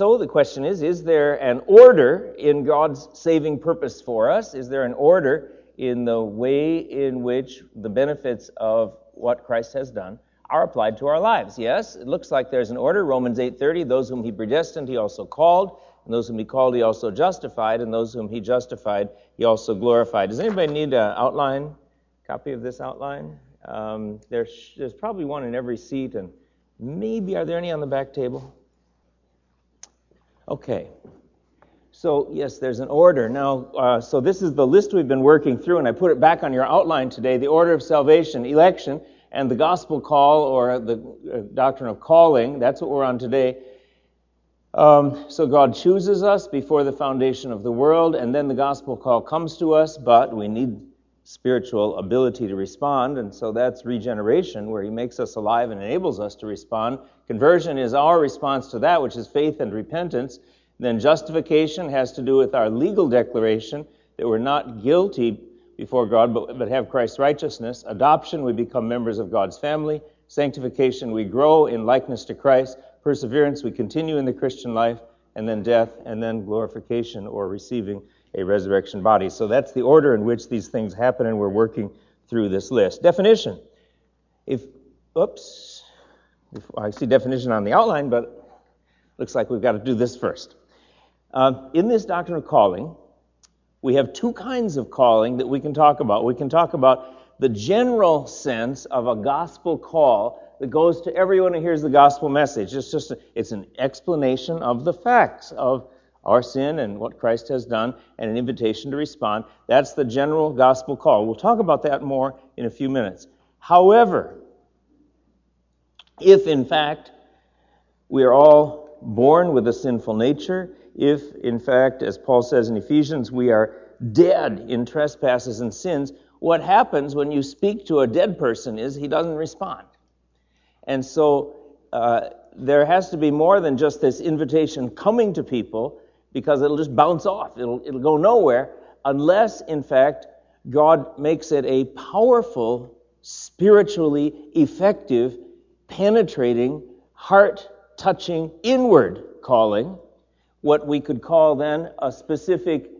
so the question is is there an order in God's saving purpose for us? Is there an order in the way in which the benefits of what Christ has done are applied to our lives? Yes, it looks like there's an order. Romans 8:30, those whom he predestined he also called, and those whom he called he also justified, and those whom he justified he also glorified. Does anybody need an outline? Copy of this outline? Um, there's, there's probably one in every seat, and maybe are there any on the back table? Okay. So, yes, there's an order. Now, uh, so this is the list we've been working through, and I put it back on your outline today the order of salvation, election, and the gospel call, or the uh, doctrine of calling. That's what we're on today. Um, so, God chooses us before the foundation of the world, and then the gospel call comes to us, but we need spiritual ability to respond, and so that's regeneration, where He makes us alive and enables us to respond. Conversion is our response to that, which is faith and repentance. Then justification has to do with our legal declaration that we're not guilty before God, but, but have Christ's righteousness. Adoption, we become members of God's family. Sanctification, we grow in likeness to Christ. Perseverance, we continue in the Christian life. And then death, and then glorification or receiving a resurrection body. So that's the order in which these things happen, and we're working through this list. Definition. If, oops, I see definition on the outline, but looks like we've got to do this first. Uh, in this doctrine of calling, we have two kinds of calling that we can talk about. We can talk about the general sense of a gospel call that goes to everyone who hears the gospel message. It's just a, it's an explanation of the facts of our sin and what Christ has done, and an invitation to respond. That's the general gospel call. We'll talk about that more in a few minutes. However, if in fact we are all born with a sinful nature, if in fact, as Paul says in Ephesians, we are dead in trespasses and sins, what happens when you speak to a dead person is he doesn't respond. And so uh, there has to be more than just this invitation coming to people because it'll just bounce off. It'll, it'll go nowhere unless, in fact, God makes it a powerful, spiritually effective, penetrating, heart touching, inward calling, what we could call then a specific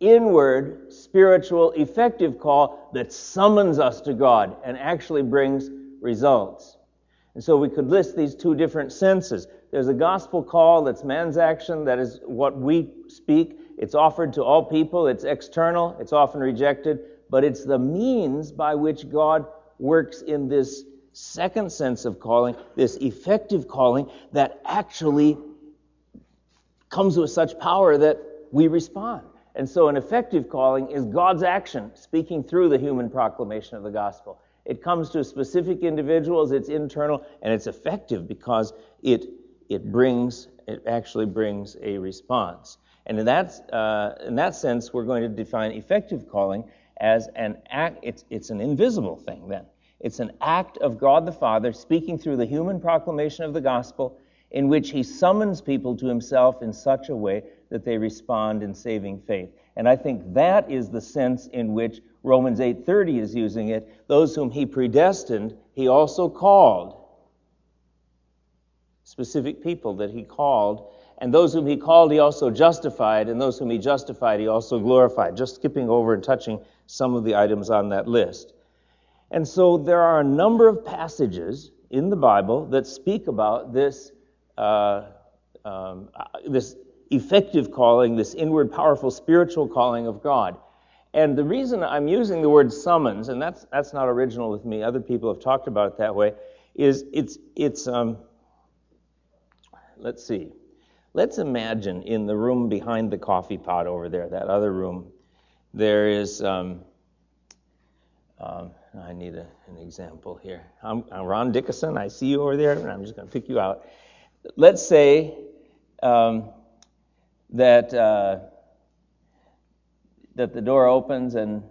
inward, spiritual, effective call that summons us to God and actually brings results. And so we could list these two different senses. There's a gospel call that's man's action, that is what we speak. It's offered to all people, it's external, it's often rejected, but it's the means by which God works in this second sense of calling, this effective calling that actually comes with such power that we respond. And so, an effective calling is God's action speaking through the human proclamation of the gospel. It comes to specific individuals, it's internal, and it's effective because it it brings, it actually brings a response. And in that, uh, in that sense, we're going to define effective calling as an act, it's, it's an invisible thing then. It's an act of God the Father speaking through the human proclamation of the gospel in which he summons people to himself in such a way that they respond in saving faith. And I think that is the sense in which Romans 8:30 is using it. Those whom he predestined, he also called specific people that he called. And those whom he called, he also justified. And those whom he justified, he also glorified. Just skipping over and touching some of the items on that list. And so there are a number of passages in the Bible that speak about this, uh, um, this effective calling, this inward, powerful spiritual calling of God. And the reason I'm using the word summons, and that's, that's not original with me, other people have talked about it that way, is it's, it's, um, let's see. Let's imagine in the room behind the coffee pot over there, that other room, there is. Um, um, I need a, an example here. I'm, I'm, Ron Dickinson. I see you over there, and I'm just going to pick you out. Let's say um, that uh, that the door opens and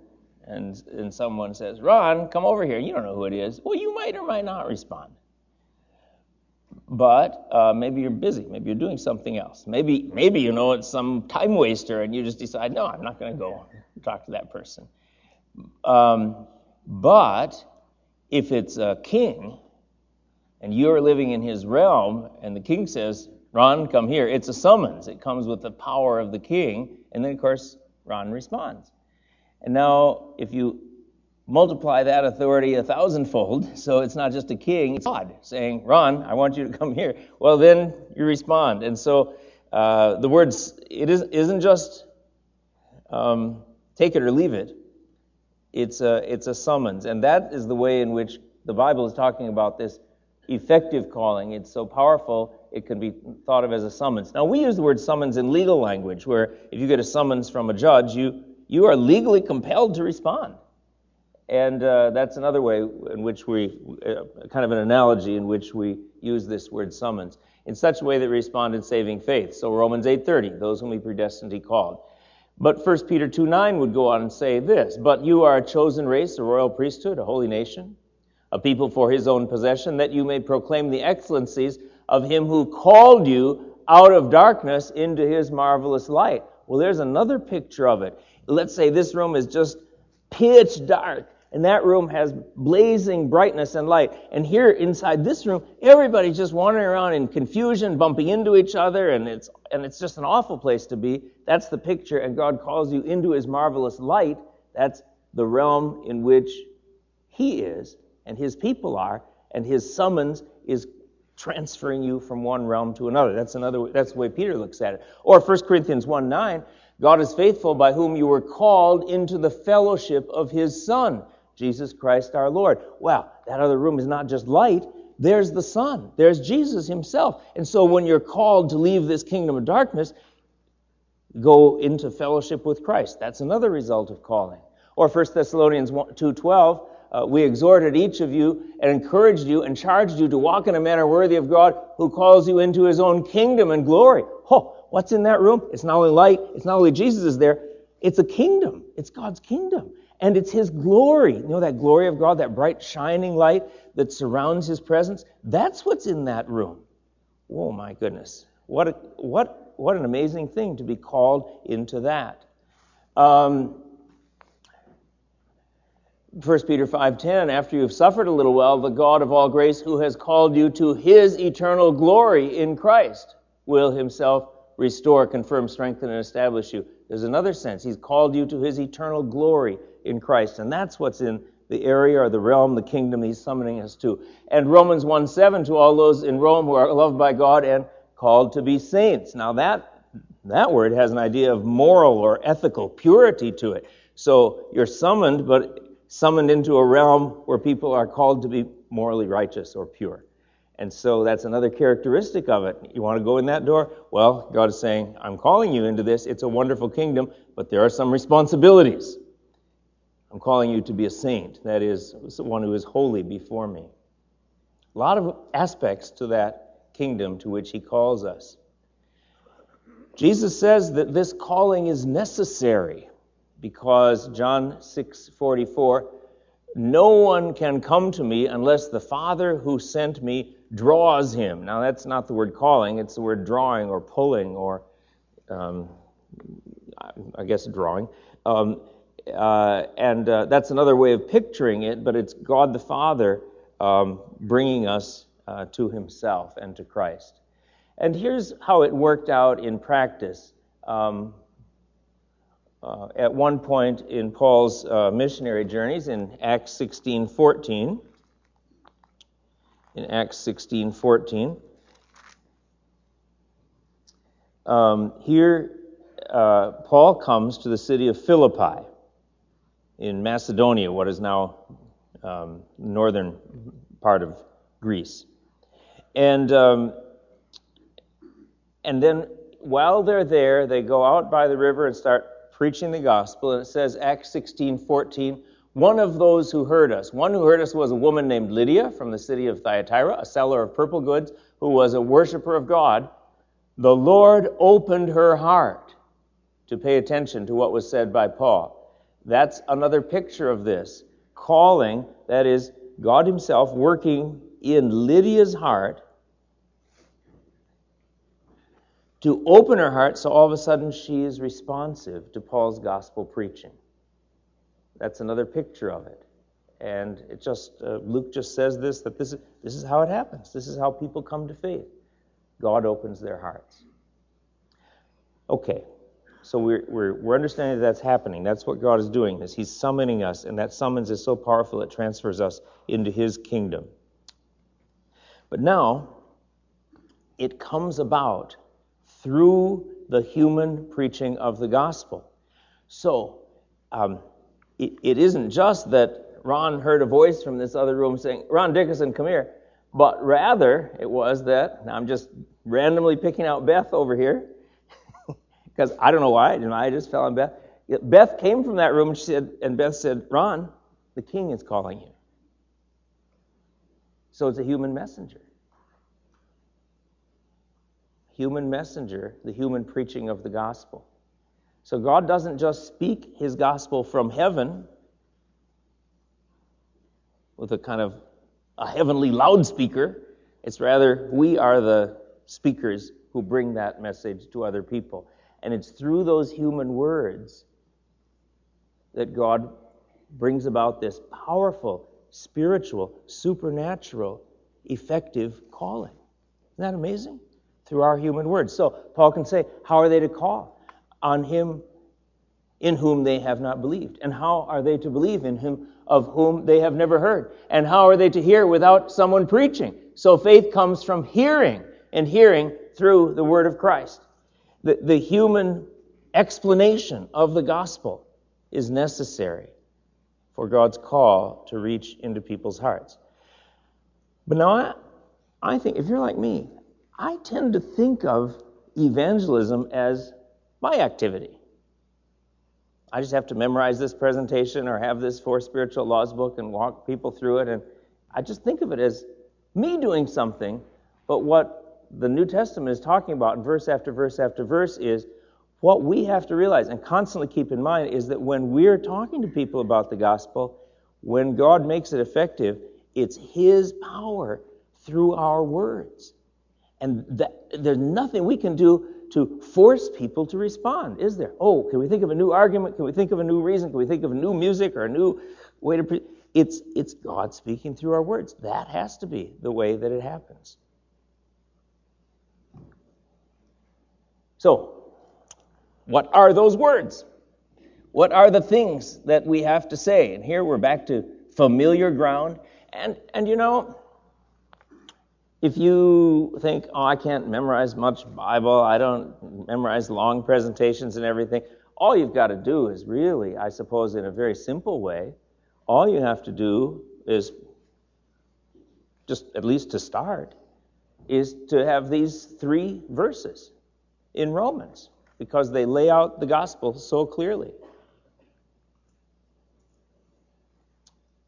and and someone says, "Ron, come over here." You don't know who it is. Well, you might or might not respond but uh, maybe you're busy. Maybe you're doing something else. Maybe maybe you know it's some time waster, and you just decide, no, I'm not going to go talk to that person. Um, but if it's a king, and you're living in his realm, and the king says, Ron, come here. It's a summons. It comes with the power of the king. And then, of course, Ron responds. And now, if you multiply that authority a thousandfold, so it's not just a king, it's God saying, Ron, I want you to come here. Well, then you respond. And so uh, the words, it is, isn't just um, take it or leave it. It's a, it's a summons. And that is the way in which the Bible is talking about this effective calling. It's so powerful, it can be thought of as a summons. Now, we use the word summons in legal language, where if you get a summons from a judge, you, you are legally compelled to respond. And uh, that's another way in which we, uh, kind of an analogy in which we use this word summons, in such a way that respond in saving faith. So Romans 8.30, those whom he predestined he called. But 1 Peter 2.9 would go on and say this, But you are a chosen race, a royal priesthood, a holy nation, a people for his own possession, that you may proclaim the excellencies of him who called you out of darkness into his marvelous light. Well, there's another picture of it. Let's say this room is just pitch dark, and that room has blazing brightness and light. And here inside this room, everybody's just wandering around in confusion, bumping into each other, and it's and it's just an awful place to be. That's the picture, and God calls you into his marvelous light. That's the realm in which he is and his people are, and his summons is transferring you from one realm to another. That's another that's the way Peter looks at it. Or 1 Corinthians 1 9, God is faithful by whom you were called into the fellowship of his Son, Jesus Christ our Lord. Wow, that other room is not just light, there's the Son, there's Jesus himself. And so when you're called to leave this kingdom of darkness, go into fellowship with Christ. That's another result of calling. Or 1 Thessalonians 2:12, uh, we exhorted each of you and encouraged you and charged you to walk in a manner worthy of God who calls you into his own kingdom and glory. Oh, what's in that room? It's not only light, it's not only Jesus is there, it's a kingdom. It's God's kingdom. And it's his glory. You know that glory of God, that bright shining light that surrounds his presence? That's what's in that room. Oh my goodness. What a, what what an amazing thing to be called into that. Um, 1 Peter 5:10 after you have suffered a little while the God of all grace who has called you to his eternal glory in Christ will himself restore confirm strengthen and establish you there's another sense he's called you to his eternal glory in Christ and that's what's in the area or the realm the kingdom he's summoning us to and Romans 1:7 to all those in Rome who are loved by God and called to be saints now that that word has an idea of moral or ethical purity to it so you're summoned but summoned into a realm where people are called to be morally righteous or pure. And so that's another characteristic of it. You want to go in that door? Well, God is saying, I'm calling you into this. It's a wonderful kingdom, but there are some responsibilities. I'm calling you to be a saint, that is, one who is holy before me. A lot of aspects to that kingdom to which he calls us. Jesus says that this calling is necessary because John 6:44 no one can come to me unless the Father who sent me draws him. Now that's not the word calling, it's the word drawing or pulling or um, I guess drawing. Um, uh, and uh, that's another way of picturing it, but it's God the Father um, bringing us uh, to Himself and to Christ. And here's how it worked out in practice. Um, uh, at one point in Paul's uh, missionary journeys in Acts 16:14. In Acts 16:14, um, here uh, Paul comes to the city of Philippi in Macedonia, what is now um, northern part of Greece, and um, and then while they're there, they go out by the river and start preaching the gospel, and it says, Acts 16 14, one of those who heard us. One who heard us was a woman named Lydia from the city of Thyatira, a seller of purple goods, who was a worshiper of God. The Lord opened her heart to pay attention to what was said by Paul. That's another picture of this. Calling, that is, God Himself working in Lydia's heart to open her heart so all of a sudden she is responsive to Paul's gospel preaching. That's another picture of it. And it just uh, Luke just says this that this is, this is how it happens. This is how people come to faith. God opens their hearts. Okay, so we're, we're, we're understanding that that's happening. That's what God is doing. Is He's summoning us, and that summons is so powerful it transfers us into His kingdom. But now, it comes about through the human preaching of the gospel. So, um, it, it isn't just that Ron heard a voice from this other room saying, Ron Dickerson, come here. But rather, it was that, I'm just randomly picking out Beth over here, because I don't know why, you know, I just fell on Beth. Beth came from that room and she said, and Beth said, Ron, the king is calling you. So it's a human messenger. Human messenger, the human preaching of the gospel. So God doesn't just speak his gospel from heaven with a kind of a heavenly loudspeaker. It's rather we are the speakers who bring that message to other people. And it's through those human words that God brings about this powerful, spiritual, supernatural, effective calling. Isn't that amazing? Through our human words. So Paul can say, How are they to call? On him in whom they have not believed. And how are they to believe in him of whom they have never heard? And how are they to hear without someone preaching? So faith comes from hearing, and hearing through the word of Christ. The, the human explanation of the gospel is necessary for God's call to reach into people's hearts. But now, I, I think, if you're like me, I tend to think of evangelism as my activity. I just have to memorize this presentation or have this four spiritual laws book and walk people through it. And I just think of it as me doing something. But what the New Testament is talking about verse after verse after verse is what we have to realize and constantly keep in mind is that when we're talking to people about the gospel, when God makes it effective, it's His power through our words. And that, there's nothing we can do to force people to respond, is there? Oh, can we think of a new argument? Can we think of a new reason? Can we think of a new music or a new way to pre- it's it's God speaking through our words. That has to be the way that it happens. So, what are those words? What are the things that we have to say? And here we're back to familiar ground. And and you know, if you think, oh, I can't memorize much Bible, I don't memorize long presentations and everything, all you've got to do is really, I suppose, in a very simple way, all you have to do is just at least to start, is to have these three verses in Romans because they lay out the gospel so clearly.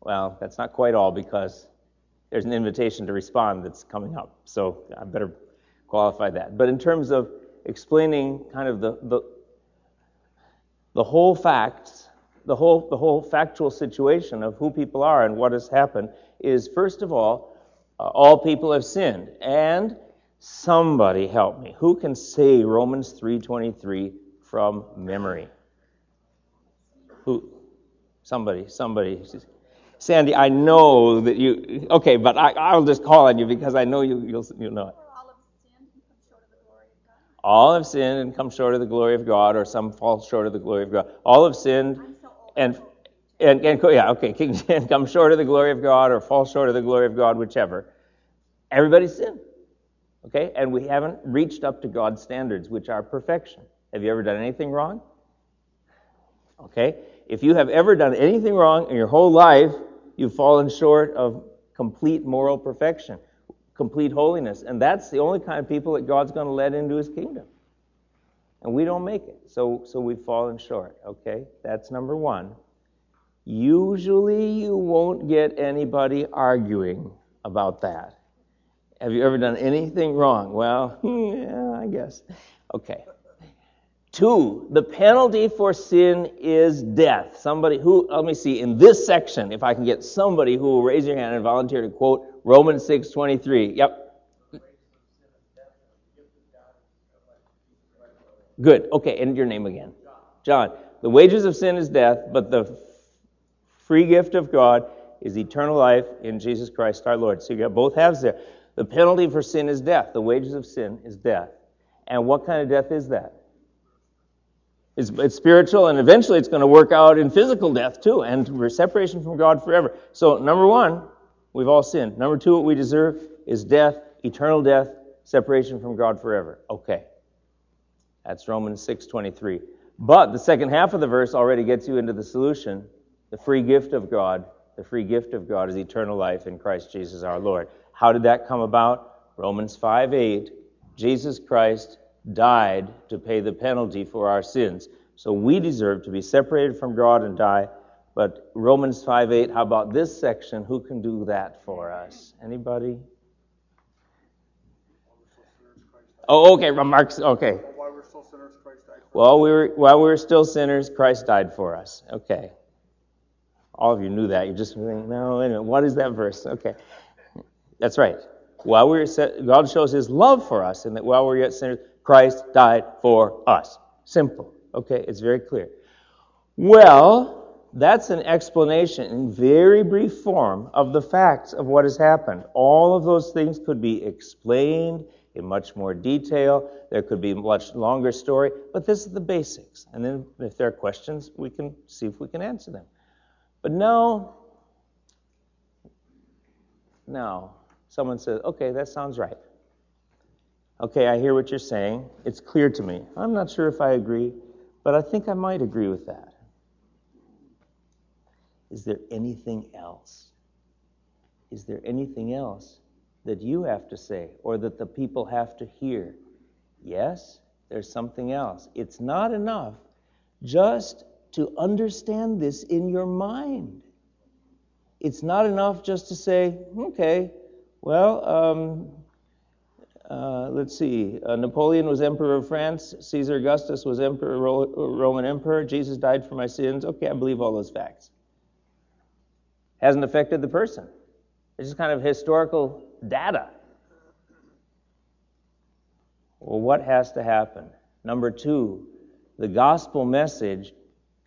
Well, that's not quite all because there's an invitation to respond that's coming up. So I better qualify that. But in terms of explaining kind of the, the, the whole facts, the whole, the whole factual situation of who people are and what has happened is, first of all, uh, all people have sinned. And somebody help me. Who can say Romans 3.23 from memory? Who? Somebody, somebody. Sandy, I know that you, okay, but I, will just call on you because I know you, you'll, you'll know it. All have sinned and come short of the glory of God, or some fall short of the glory of God. All have sinned and, and, and, yeah, okay, and come short of the glory of God, or fall short of the glory of God, whichever. Everybody's sinned. Okay? And we haven't reached up to God's standards, which are perfection. Have you ever done anything wrong? Okay? If you have ever done anything wrong in your whole life, You've fallen short of complete moral perfection, complete holiness. And that's the only kind of people that God's going to let into his kingdom. And we don't make it. So, so we've fallen short. Okay? That's number one. Usually you won't get anybody arguing about that. Have you ever done anything wrong? Well, yeah, I guess. Okay. Two, the penalty for sin is death. Somebody who, let me see, in this section, if I can get somebody who will raise your hand and volunteer to quote Romans 6.23. Yep. Good. Okay, and your name again. John. The wages of sin is death, but the free gift of God is eternal life in Jesus Christ our Lord. So you got both halves there. The penalty for sin is death. The wages of sin is death. And what kind of death is that? It's, it's spiritual, and eventually it's going to work out in physical death too, and separation from God forever. So, number one, we've all sinned. Number two, what we deserve is death, eternal death, separation from God forever. Okay. That's Romans 6:23. But the second half of the verse already gets you into the solution. The free gift of God, the free gift of God is eternal life in Christ Jesus our Lord. How did that come about? Romans 5:8. Jesus Christ died to pay the penalty for our sins. So we deserve to be separated from God and die. But Romans 5:8, how about this section? Who can do that for us? Anybody? Oh, okay, Mark's okay. While we're still sinners, Christ died. Well, we were while we were still sinners, Christ died for us. Okay. All of you knew that. You just think, no, wait a minute. What is that verse? Okay. That's right. While we were God shows His love for us, and that while we are yet sinners, Christ died for us. Simple. Okay, it's very clear. Well, that's an explanation in very brief form of the facts of what has happened. All of those things could be explained in much more detail. There could be a much longer story, but this is the basics. And then if there are questions, we can see if we can answer them. But no, no. Someone says, okay, that sounds right. Okay, I hear what you're saying. It's clear to me. I'm not sure if I agree, but I think I might agree with that. Is there anything else? Is there anything else that you have to say or that the people have to hear? Yes, there's something else. It's not enough just to understand this in your mind. It's not enough just to say, okay, well, um, uh, let's see. Uh, Napoleon was emperor of France. Caesar Augustus was emperor, Roman emperor. Jesus died for my sins. Okay, I believe all those facts. Hasn't affected the person. It's just kind of historical data. Well, what has to happen? Number two, the gospel message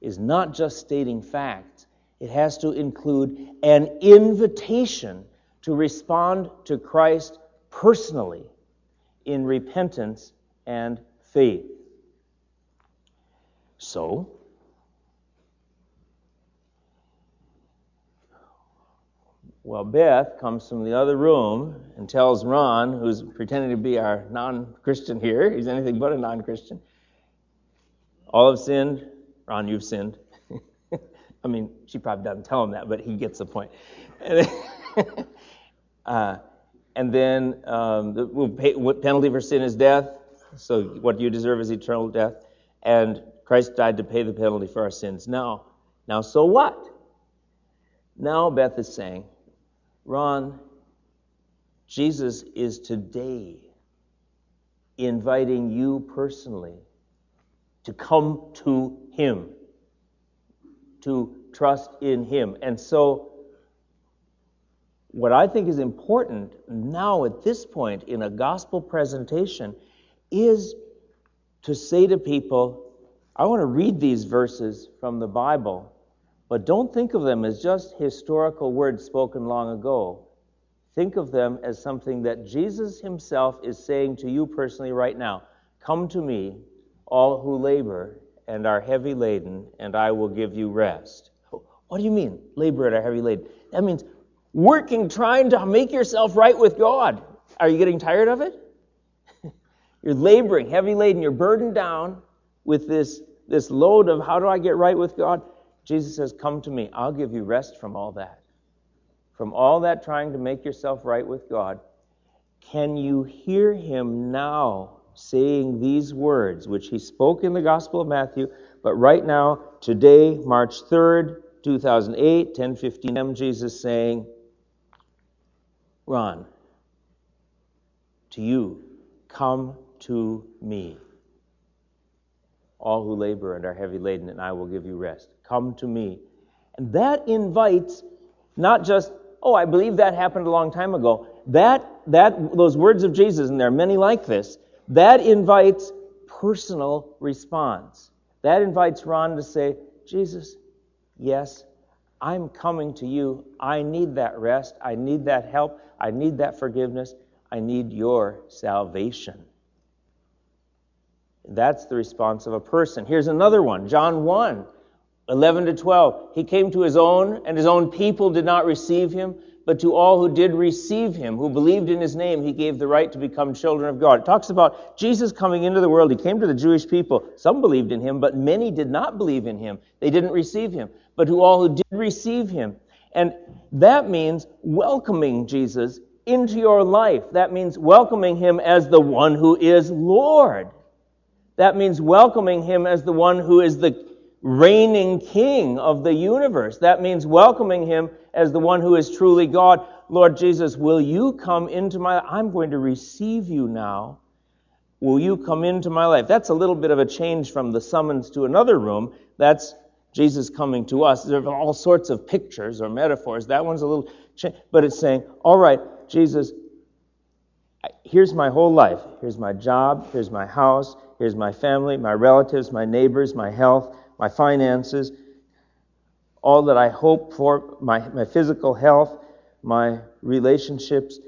is not just stating facts, it has to include an invitation to respond to Christ personally in repentance and faith. So, well, Beth comes from the other room and tells Ron, who's pretending to be our non Christian here, he's anything but a non Christian, all have sinned. Ron, you've sinned. I mean, she probably doesn't tell him that, but he gets the point. uh, and then um, the penalty for sin is death. So what you deserve is eternal death. And Christ died to pay the penalty for our sins. Now, now, so what? Now Beth is saying, Ron, Jesus is today inviting you personally to come to Him, to trust in Him. And so what I think is important now at this point in a gospel presentation is to say to people, I want to read these verses from the Bible, but don't think of them as just historical words spoken long ago. Think of them as something that Jesus himself is saying to you personally right now. Come to me, all who labor and are heavy laden, and I will give you rest. What do you mean, labor and are heavy laden? That means working, trying to make yourself right with God. Are you getting tired of it? you're laboring, heavy laden, you're burdened down with this, this load of how do I get right with God? Jesus says, Come to me. I'll give you rest from all that. From all that trying to make yourself right with God. Can you hear him now saying these words, which he spoke in the Gospel of Matthew, but right now, today, March 3rd, 2008, 10:15 a.m., Jesus saying, Ron, to you, come to me. All who labor and are heavy laden, and I will give you rest. Come to me. And that invites not just, oh, I believe that happened a long time ago. That, that, those words of Jesus, and there are many like this, that invites personal response. That invites Ron to say, Jesus, yes, I'm coming to you. I need that rest. I need that help. I need that forgiveness. I need your salvation. That's the response of a person. Here's another one John 1 11 to 12. He came to his own, and his own people did not receive him. But to all who did receive him, who believed in his name, he gave the right to become children of God. It talks about Jesus coming into the world. He came to the Jewish people. Some believed in him, but many did not believe in him. They didn't receive him. But to all who did receive him. And that means welcoming Jesus into your life. That means welcoming him as the one who is Lord. That means welcoming him as the one who is the reigning king of the universe. That means welcoming him as the one who is truly God. Lord Jesus, will you come into my I'm going to receive you now. Will you come into my life? That's a little bit of a change from the summons to another room. That's Jesus coming to us. There are all sorts of pictures or metaphors. That one's a little change, but it's saying, "All right, Jesus, here's my whole life. Here's my job, here's my house, here's my family, my relatives, my neighbors, my health, my finances, all that I hope for, my, my physical health, my relationships,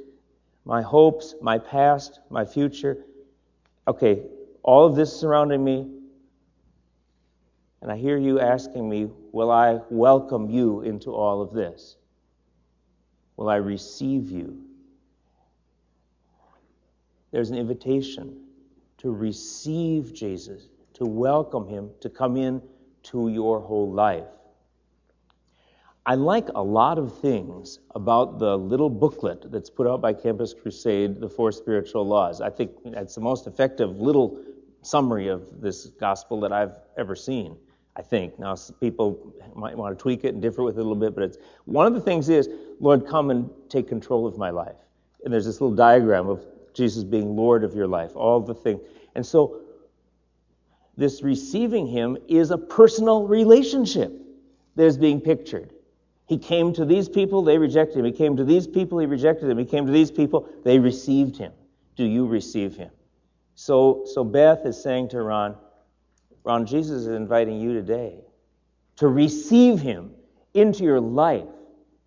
my hopes, my past, my future. Okay, all of this surrounding me. And I hear you asking me, will I welcome you into all of this? Will I receive you? There's an invitation to receive Jesus, to welcome him, to come in to your whole life. I like a lot of things about the little booklet that's put out by Campus Crusade, The Four Spiritual Laws. I think it's the most effective little summary of this gospel that I've ever seen. I think. Now, people might want to tweak it and differ with it a little bit, but it's one of the things is, Lord, come and take control of my life. And there's this little diagram of Jesus being Lord of your life, all the things. And so, this receiving Him is a personal relationship that is being pictured. He came to these people, they rejected him. He came to these people, he rejected them. He came to these people, they received him. Do you receive him? So, so Beth is saying to Ron, Ron, Jesus is inviting you today to receive him into your life.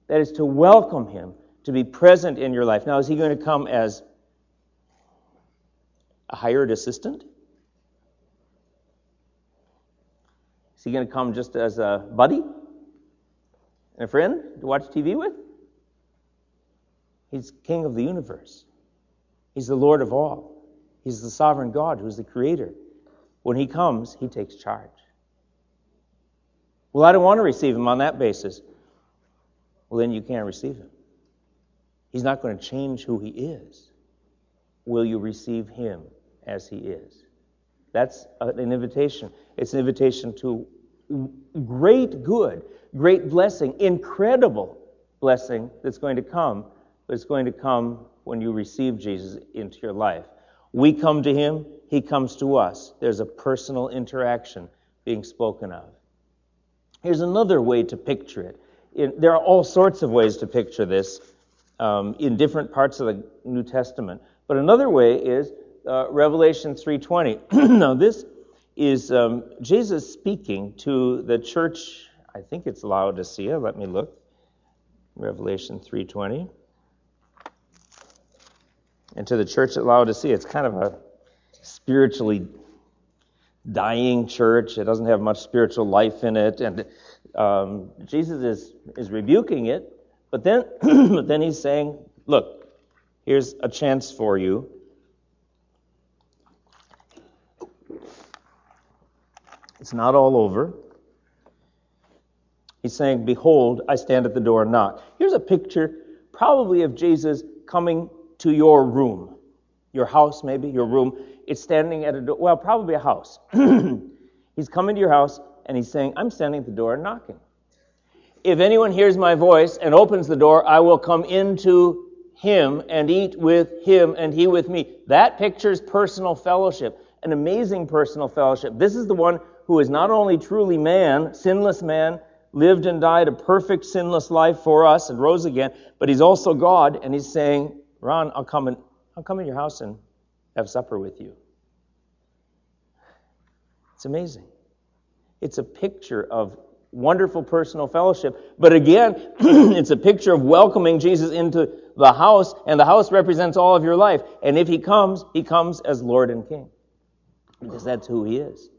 That is to welcome him, to be present in your life. Now, is he going to come as a hired assistant? He going to come just as a buddy? and a friend to watch TV with? He's king of the universe. He's the Lord of all. He's the sovereign God who's the creator. When he comes, he takes charge. Well, I don't want to receive him on that basis. Well, then you can't receive him. He's not going to change who he is. Will you receive him as he is? That's an invitation. It's an invitation to great good great blessing, incredible blessing that's going to come, but it's going to come when you receive Jesus into your life. We come to him, he comes to us. There's a personal interaction being spoken of. Here's another way to picture it. There are all sorts of ways to picture this um, in different parts of the New Testament. But another way is uh, Revelation 3:20. now this is um, Jesus speaking to the church I think it's Laodicea. Let me look. Revelation 3:20. And to the church at Laodicea, it's kind of a spiritually dying church. It doesn't have much spiritual life in it, and um, Jesus is is rebuking it. But then, but then he's saying, "Look, here's a chance for you." It's not all over. He's saying, Behold, I stand at the door and knock. Here's a picture, probably of Jesus coming to your room, your house, maybe, your room. It's standing at a door, well, probably a house. he's coming to your house and he's saying, I'm standing at the door and knocking. If anyone hears my voice and opens the door, I will come into him and eat with him and he with me. That pictures personal fellowship, an amazing personal fellowship. This is the one who is not only truly man, sinless man, lived and died a perfect sinless life for us and rose again, but he's also God and he's saying, Ron, I'll come and I'll come in your house and have supper with you. It's amazing. It's a picture of wonderful personal fellowship, but again, it's a picture of welcoming Jesus into the house, and the house represents all of your life. And if he comes, he comes as Lord and King. Because that's who he is.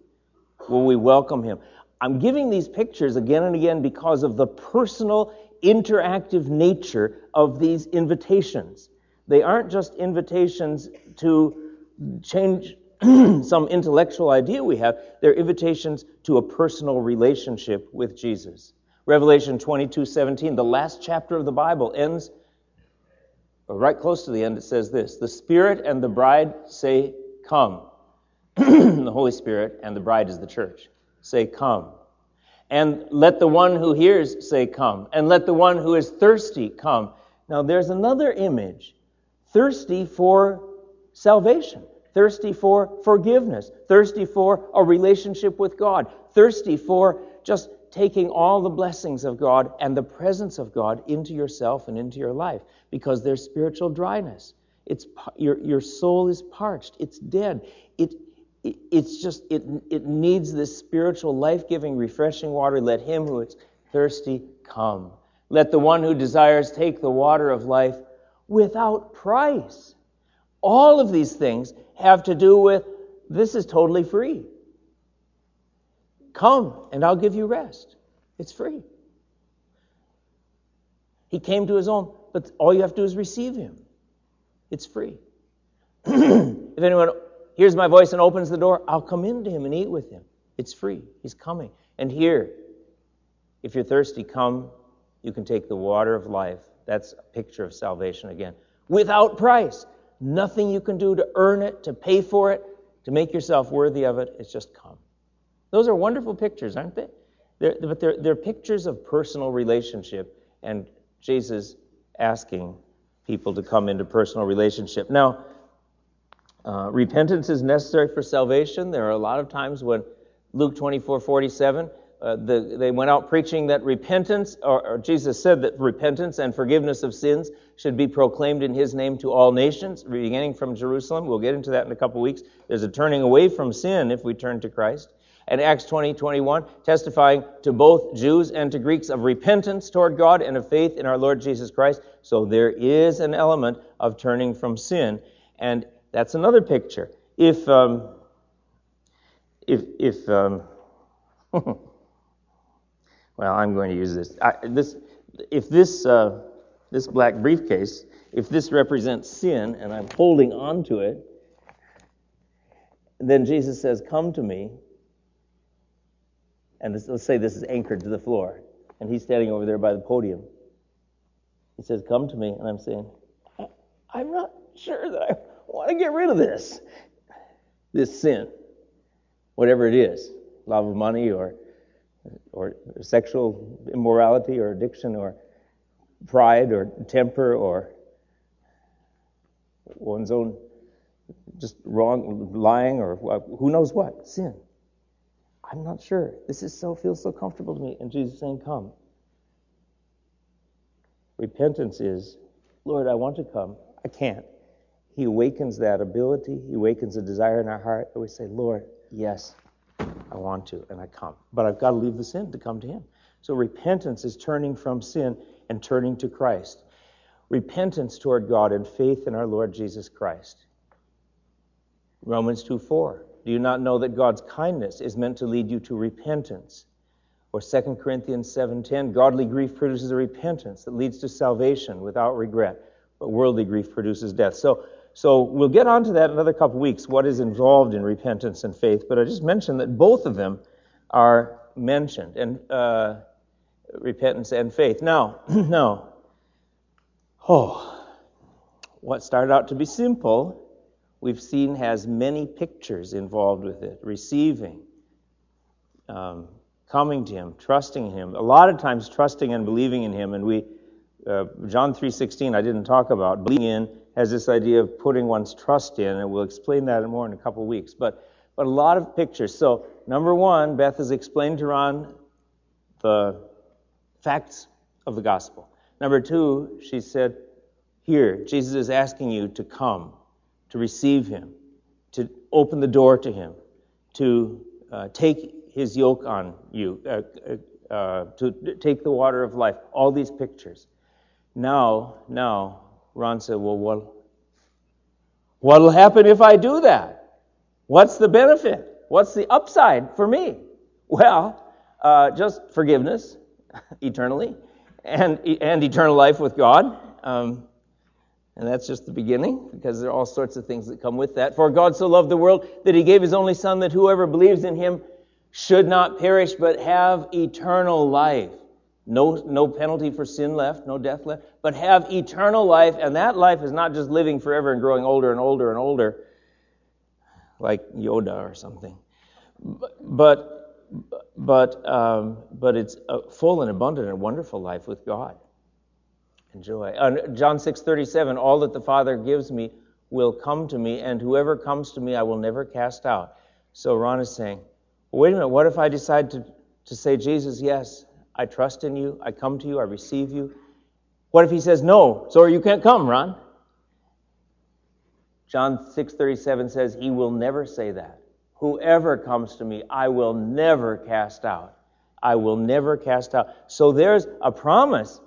Will we welcome him? I'm giving these pictures again and again because of the personal, interactive nature of these invitations. They aren't just invitations to change some intellectual idea we have, they're invitations to a personal relationship with Jesus. Revelation 22 17, the last chapter of the Bible, ends right close to the end. It says this The Spirit and the bride say, Come. the Holy Spirit and the bride is the church. Say, Come. And let the one who hears say, Come. And let the one who is thirsty come. Now, there's another image thirsty for salvation, thirsty for forgiveness, thirsty for a relationship with God, thirsty for just taking all the blessings of God and the presence of God into yourself and into your life because there's spiritual dryness. It's, your, your soul is parched, it's dead. It, it's just, it, it needs this spiritual, life giving, refreshing water. Let him who is thirsty come. Let the one who desires take the water of life without price. All of these things have to do with this is totally free. Come and I'll give you rest. It's free. He came to his own, but all you have to do is receive him. It's free. if anyone hears my voice and opens the door, I'll come into him and eat with him. It's free. He's coming. And here, if you're thirsty, come. You can take the water of life. That's a picture of salvation again. Without price. Nothing you can do to earn it, to pay for it, to make yourself worthy of it. It's just come. Those are wonderful pictures, aren't they? They're, but they're, they're pictures of personal relationship and Jesus asking people to come into personal relationship. Now, uh, repentance is necessary for salvation. There are a lot of times when Luke 24 47, uh, the, they went out preaching that repentance, or, or, Jesus said that repentance and forgiveness of sins should be proclaimed in His name to all nations, beginning from Jerusalem. We'll get into that in a couple weeks. There's a turning away from sin if we turn to Christ and Acts 20, 21, testifying to both Jews and to Greeks of repentance toward God and of faith in our Lord Jesus Christ. So there is an element of turning from sin, and that's another picture. If, um, if, if, um, well, I'm going to use this. I, this if this, uh, this black briefcase, if this represents sin and I'm holding on to it, then Jesus says, Come to me, and this, let's say this is anchored to the floor, and he's standing over there by the podium. He says, Come to me. And I'm saying, I'm not sure that I want to get rid of this. This sin, whatever it is love of money or, or sexual immorality or addiction or pride or temper or one's own just wrong lying or who knows what sin I'm not sure. This is so feels so comfortable to me. And Jesus saying, Come. Repentance is, Lord, I want to come. I can't. He awakens that ability. He awakens a desire in our heart that we say, Lord, yes, I want to, and I come. But I've got to leave the sin to come to Him. So repentance is turning from sin and turning to Christ. Repentance toward God and faith in our Lord Jesus Christ. Romans 2 4. Do you not know that God's kindness is meant to lead you to repentance? Or 2 Corinthians 7:10, godly grief produces a repentance that leads to salvation without regret, but worldly grief produces death. So so we'll get onto that in another couple weeks, what is involved in repentance and faith. But I just mentioned that both of them are mentioned, and uh, repentance and faith. Now, now, oh, what started out to be simple we've seen has many pictures involved with it receiving, um, coming to Him, trusting Him. A lot of times, trusting and believing in Him. And we, uh, John 3:16, I didn't talk about. Believing in has this idea of putting one's trust in, and we'll explain that more in a couple of weeks. But but a lot of pictures. So number one, Beth has explained to Ron the facts of the gospel. Number two, she said, here, Jesus is asking you to come to receive him, to open the door to him, to uh, take his yoke on you, uh, uh, to take the water of life. All these pictures. Now, now, Ron said, Well, what, what'll happen if I do that? What's the benefit? What's the upside for me? Well, uh, just forgiveness eternally and, and eternal life with God. Um, and that's just the beginning, because there are all sorts of things that come with that. For God so loved the world that he gave his only Son, that whoever believes in him should not perish, but have eternal life. No, no penalty for sin left, no death left, but have eternal life. And that life is not just living forever and growing older and older and older, like Yoda or something. But, but, um, but it's a full and abundant and wonderful life with God and joy. John 6:37, all that the Father gives me will come to me, and whoever comes to me I will never cast out. So Ron is saying, wait a minute, what if I decide to, to say, Jesus, yes, I trust in you, I come to you, I receive you? What if he says, no, sorry, you can't come, Ron? John 6:37 says, he will never say that. Whoever comes to me, I will never cast out. I will never cast out. So there's a promise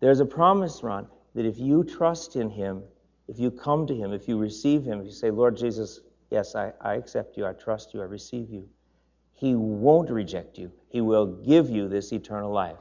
there's a promise, Ron, that if you trust in Him, if you come to Him, if you receive Him, if you say, Lord Jesus, yes, I, I accept you, I trust you, I receive you, He won't reject you. He will give you this eternal life.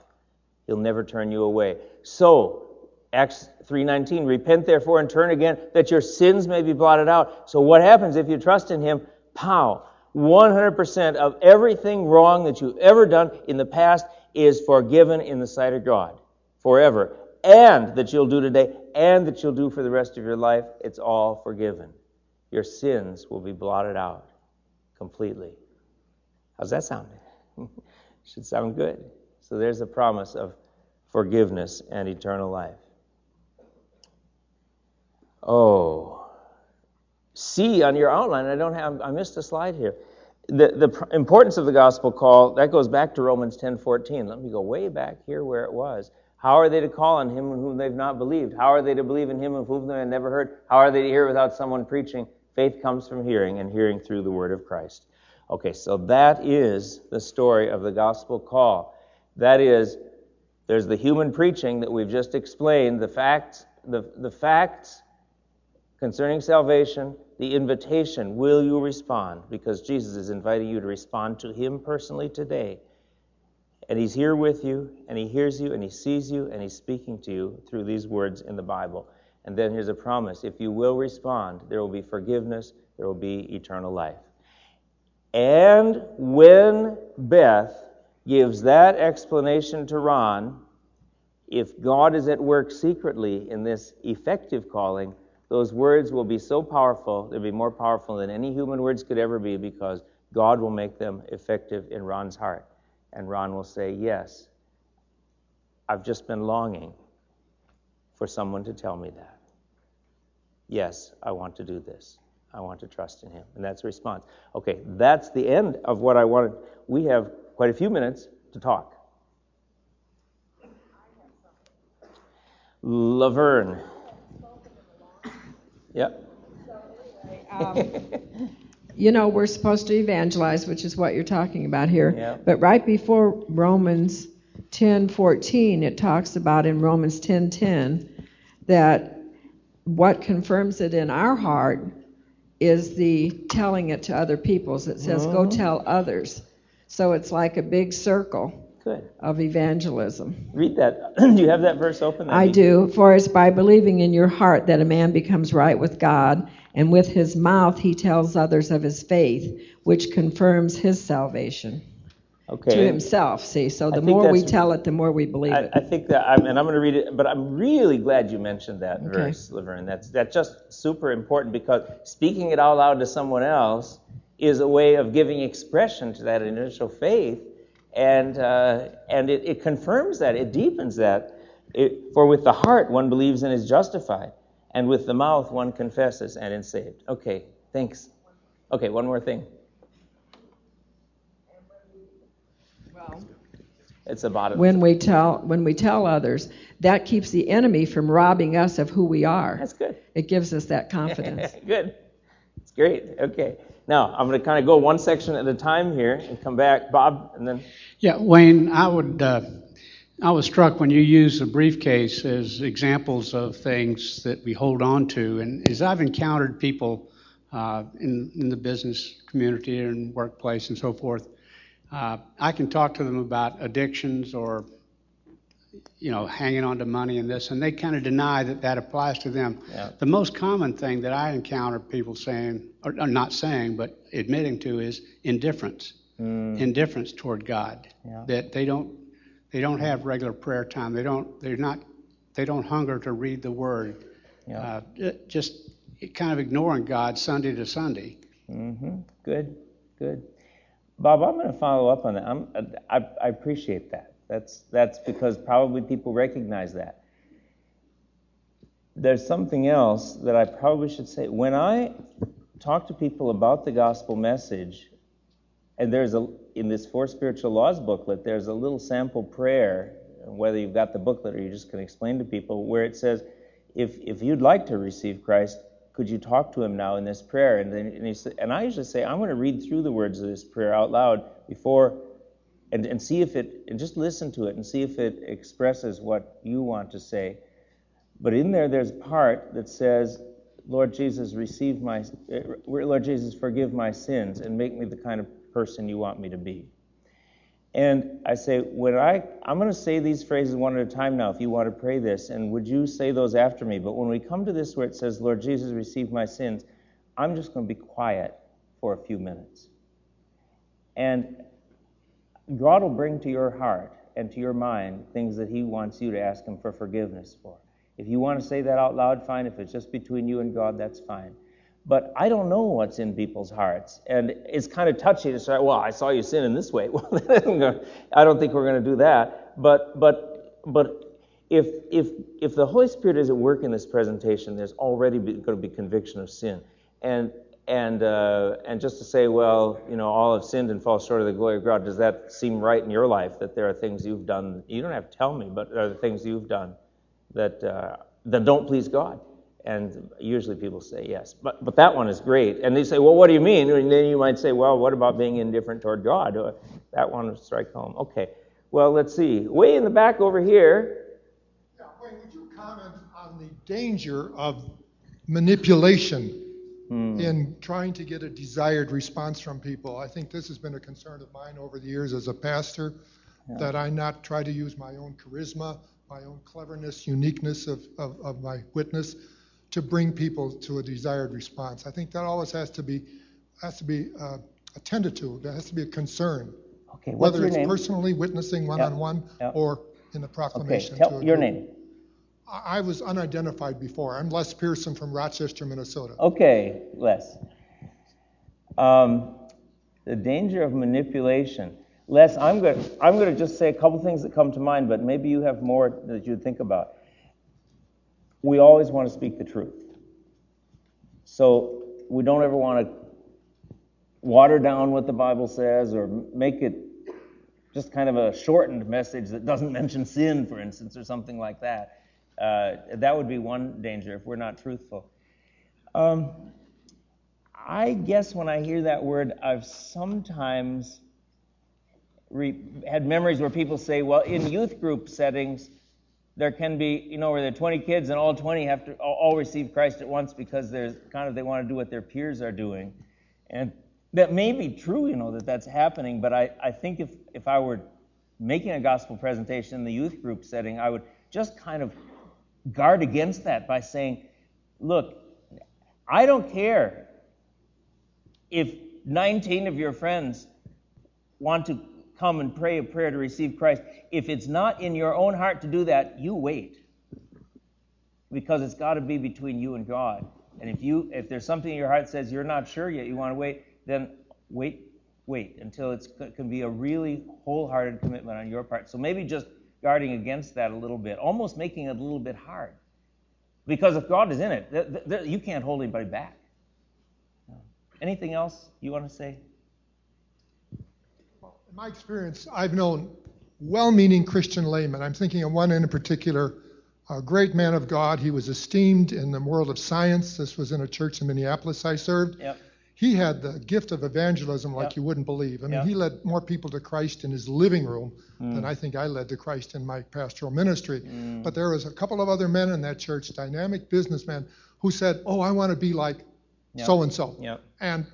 He'll never turn you away. So, Acts 3:19, repent therefore and turn again that your sins may be blotted out. So what happens if you trust in him? Pow. 100% of everything wrong that you've ever done in the past is forgiven in the sight of God forever, and that you'll do today, and that you'll do for the rest of your life, it's all forgiven. Your sins will be blotted out completely. How's that sound? Should sound good. So there's a promise of forgiveness and eternal life. Oh, see on your outline. I don't have. I missed a slide here. The the importance of the gospel call that goes back to Romans 10:14. Let me go way back here where it was. How are they to call on him whom they've not believed? How are they to believe in him of whom they have never heard? How are they to hear without someone preaching? Faith comes from hearing, and hearing through the word of Christ. Okay, so that is the story of the gospel call. That is, there's the human preaching that we've just explained, the facts, the, the facts concerning salvation, the invitation. Will you respond? Because Jesus is inviting you to respond to him personally today. And He's here with you, and He hears you, and He sees you, and He's speaking to you through these words in the Bible. And then here's a promise if you will respond, there will be forgiveness, there will be eternal life. And when Beth gives that explanation to Ron, if God is at work secretly in this effective calling, those words will be so powerful, they'll be more powerful than any human words could ever be because God will make them effective in Ron's heart. And Ron will say, Yes, I've just been longing for someone to tell me that. Yes, I want to do this. I want to trust in him. And that's the response. Okay, that's the end of what I wanted. We have quite a few minutes to talk. Laverne. Yep. Um, you know, we're supposed to evangelize, which is what you're talking about here. Yeah. But right before Romans 10:14, it talks about in Romans 10:10 that what confirms it in our heart is the telling it to other people. It says, "Go Mhm. tell others." So it's like a big circle Good. of evangelism. Read that. do you have that verse open? That'd I be- do. For it's by believing in your heart that a man becomes right with God, and with his mouth he tells others of his faith, which confirms his salvation Okay. to himself. See, so the more we tell it, the more we believe I, it. I think that, I'm, and I'm going to read it, but I'm really glad you mentioned that Okay. verse, Laverne. That's that's just super important because speaking it out loud to someone else is a way of giving expression to that initial faith, and uh, and it, it confirms that, it deepens that. It, for with the heart one believes and is justified, and with the mouth one confesses and is saved. Okay, thanks. Okay, one more thing. It's about it. when we tell when we tell others, that keeps the enemy from robbing us of who we are. That's good. It gives us that confidence. Good. It's great. Okay. Now, I'm going to kind of go one section at a time here and come back. Bob, and then. Yeah, Wayne, I would uh, I was struck when you used the briefcase as examples of things that we hold on to. And as I've encountered people uh, in, in the business community and workplace and so forth, uh, I can talk to them about addictions or, you know, hanging on to money and this, and they kind of deny that that applies to them. Yeah. The most common thing that I encounter people saying, or, or not saying, but admitting to, is indifference. Indifference toward God. Yeah. That they don't they don't have regular prayer time. They don't they're not they don't hunger to read the Word. Yeah. Uh, just kind of ignoring God Sunday to Sunday. hmm Good, good. Bob, I'm going to follow up on that. I'm, I, I appreciate that. That's that's because probably people recognize that. There's something else that I probably should say. When I talk to people about the gospel message, and there's a in this Four Spiritual Laws booklet, there's a little sample prayer. Whether you've got the booklet or you're just can explain to people, where it says, if if you'd like to receive Christ, could you talk to him now in this prayer? And then and, he, sa- and I usually say, I'm going to read through the words of this prayer out loud before, and, and see if it, and just listen to it and see if it expresses what you want to say. But in there, there's a part that says, Lord Jesus, receive my, uh, Lord Jesus, forgive my sins and make me the kind of person you want me to be. And I say, when I, I'm going to say these phrases one at a time now if you want to pray this, and would you say those after me? But when we come to this where it says, Lord Jesus, receive my sins, I'm just going to be quiet for a few minutes. And God will bring to your heart and to your mind things that He wants you to ask Him for forgiveness for. If you want to say that out loud, fine. If it's just between you and God, that's fine. But I don't know what's in people's hearts. And it's kind of touchy to say, well, I saw you sin in this way. Well, I don't think we're going to do that. But, but, but if, if, if the Holy Spirit is at work in this presentation, there's already going to be conviction of sin. And, and, uh, and just to say, well, you know, all have sinned and fall short of the glory of God, does that seem right in your life that there are things you've done? You don't have to tell me, but are there things you've done that, uh, that don't please God? And usually people say yes. But, but that one is great. And they say, well, what do you mean? And then you might say, well, what about being indifferent toward God? Uh, That one would strike home. Okay. Well, let's see. Way in the back over here. Yeah, Wayne, would you comment on the danger of manipulation in trying to get a desired response from people? I think this has been a concern of mine over the years as a pastor, that I not try to use my own charisma, my own cleverness, uniqueness of, of, of my witness to bring people to a desired response. I think that always has to be has to be uh, attended to. There has to be a concern, Okay. What's whether your it's name? personally witnessing one on one Yep. or in the Okay. proclamation. to Tell a your group. name. I I was unidentified before. I'm Les Pearson from Rochester, Minnesota. Okay, Les. Um, the danger of manipulation. Les, I'm going to I'm going to just say a couple things that come to mind, but maybe you have more that you'd think about. We always want to speak the truth. So we don't ever want to water down what the Bible says or make it just kind of a shortened message that doesn't mention sin, for instance, or something like that. Uh, that would be one danger if we're not truthful. Um, I guess when I hear that word, I've sometimes re- had memories where people say, well, in youth group settings, there can be, you know, where there are 20 kids and all 20 have to all receive Christ at once because there's kind of they want to do what their peers are doing, and that may be true, you know, that that's happening. But I, I think if if I were making a gospel presentation in the youth group setting, I would just kind of guard against that by saying, look, I don't care if 19 of your friends want to come and pray a prayer to receive Christ. If it's not in your own heart to do that, you wait. Because it's got to be between you and God. And if you if there's something in your heart that says you're not sure yet, you want to wait, then wait wait until it can be a really wholehearted commitment on your part. So maybe just guarding against that a little bit, almost making it a little bit hard. Because if God is in it, th- th- you can't hold anybody back. Anything else you want to say? In my experience, I've known well-meaning Christian laymen. I'm thinking of one in particular, a great man of God. He was esteemed in the world of science. This was in a church in Minneapolis I served. Yep. he had the gift of evangelism like Yep. you wouldn't believe. I mean, Yep. he led more people to Christ in his living room Mm. than I think I led to Christ in my pastoral ministry. Mm. But there was a couple of other men in that church, dynamic businessmen, who said, "Oh, I want to be like so and so," and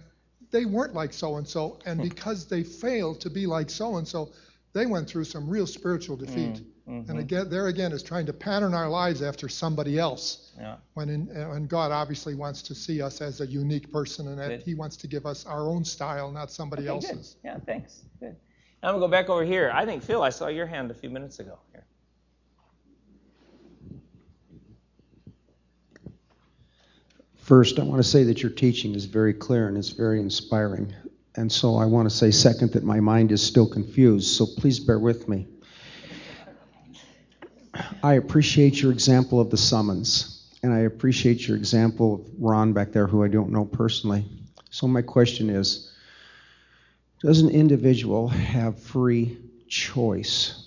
they weren't like so and so, and because they failed to be like so and so, they went through some real spiritual defeat. Mm-hmm. And again, there again is trying to pattern our lives after somebody else Yeah. when in, when God obviously wants to see us as a unique person and that Good. He wants to give us our own style, not somebody Okay, good. else's. Yeah, thanks. Good. I'm gonna go back over here. I think Phil, I saw your hand a few minutes ago. Here. First, I want to say that your teaching is very clear and it's very inspiring. And so I want to say, second, that my mind is still confused, so please bear with me. I appreciate your example of the summons, and I appreciate your example of Ron back there, who I don't know personally. So my question is Does an individual have free choice